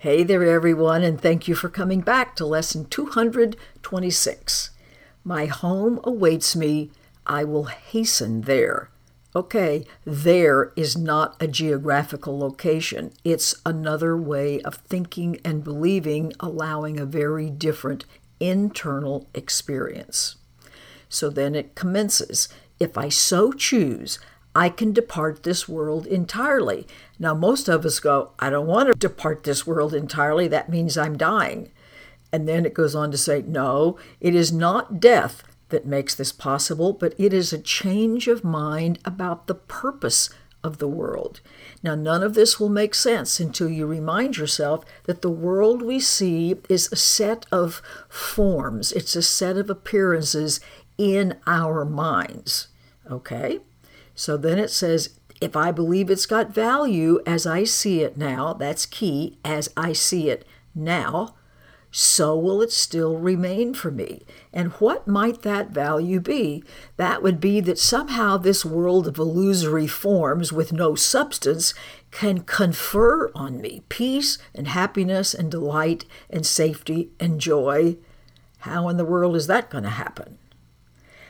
Hey there, everyone, and thank you for coming back to lesson 226. My home awaits me. I will hasten there. Okay, there is not a geographical location. It's another way of thinking and believing, allowing a very different internal experience. So then it commences. If I so choose, I can depart this world entirely. Now, most of us go, I don't want to depart this world entirely. That means I'm dying. And then it goes on to say, no, it is not death that makes this possible, but it is a change of mind about the purpose of the world. Now, none of this will make sense until you remind yourself that the world we see is a set of forms, it's a set of appearances in our minds. Okay? So then it says, if I believe it's got value as I see it now, that's key, as I see it now, so will it still remain for me. And what might that value be? That would be that somehow this world of illusory forms with no substance can confer on me peace and happiness and delight and safety and joy. How in the world is that going to happen?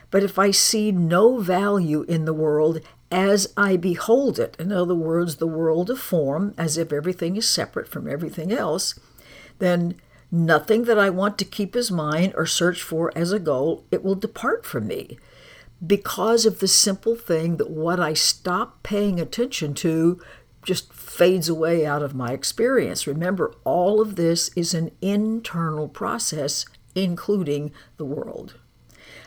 But if I see no value in the world as I behold it, in other words, the world of form, as if everything is separate from everything else, then nothing that I want to keep as mine or search for as a goal, it will depart from me. Because of the simple thing that what I stop paying attention to just fades away out of my experience. Remember, all of this is an internal process, including the world.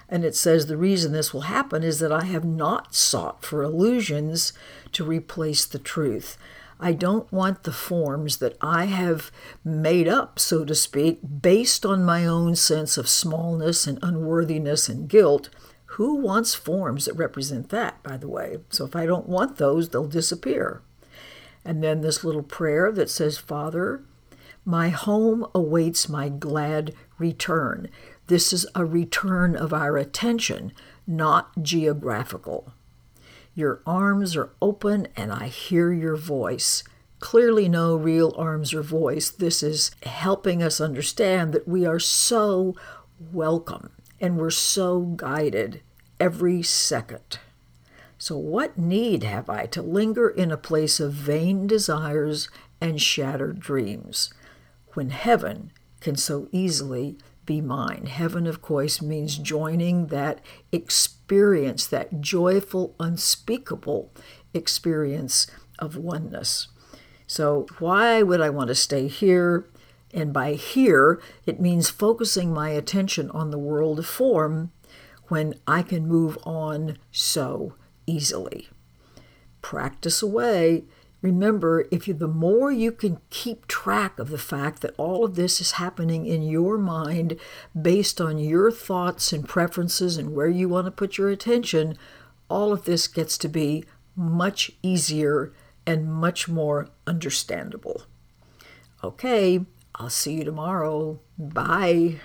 And it says the reason this will happen is that I have not sought for illusions to replace the truth. I don't want the forms that I have made up, so to speak, based on my own sense of smallness and unworthiness and guilt. Who wants forms that represent that, by the way? So if I don't want those, they'll disappear. And then this little prayer that says, Father, my home awaits my glad return. This is a return of our attention, not geographical. Your arms are open and I hear your voice. Clearly, no real arms or voice. This is helping us understand that we are so welcome and we're so guided every second. So, what need have I to linger in a place of vain desires and shattered dreams when heaven can so easily be mine. Heaven, of course, means joining that experience, that joyful, unspeakable experience of oneness. So, why would I want to stay here? And by here, it means focusing my attention on the world of form when I can move on so easily. Practice away Remember, if you the more you can keep track of the fact that all of this is happening in your mind based on your thoughts and preferences and where you want to put your attention, all of this gets to be much easier and much more understandable. Okay, I'll see you tomorrow. Bye.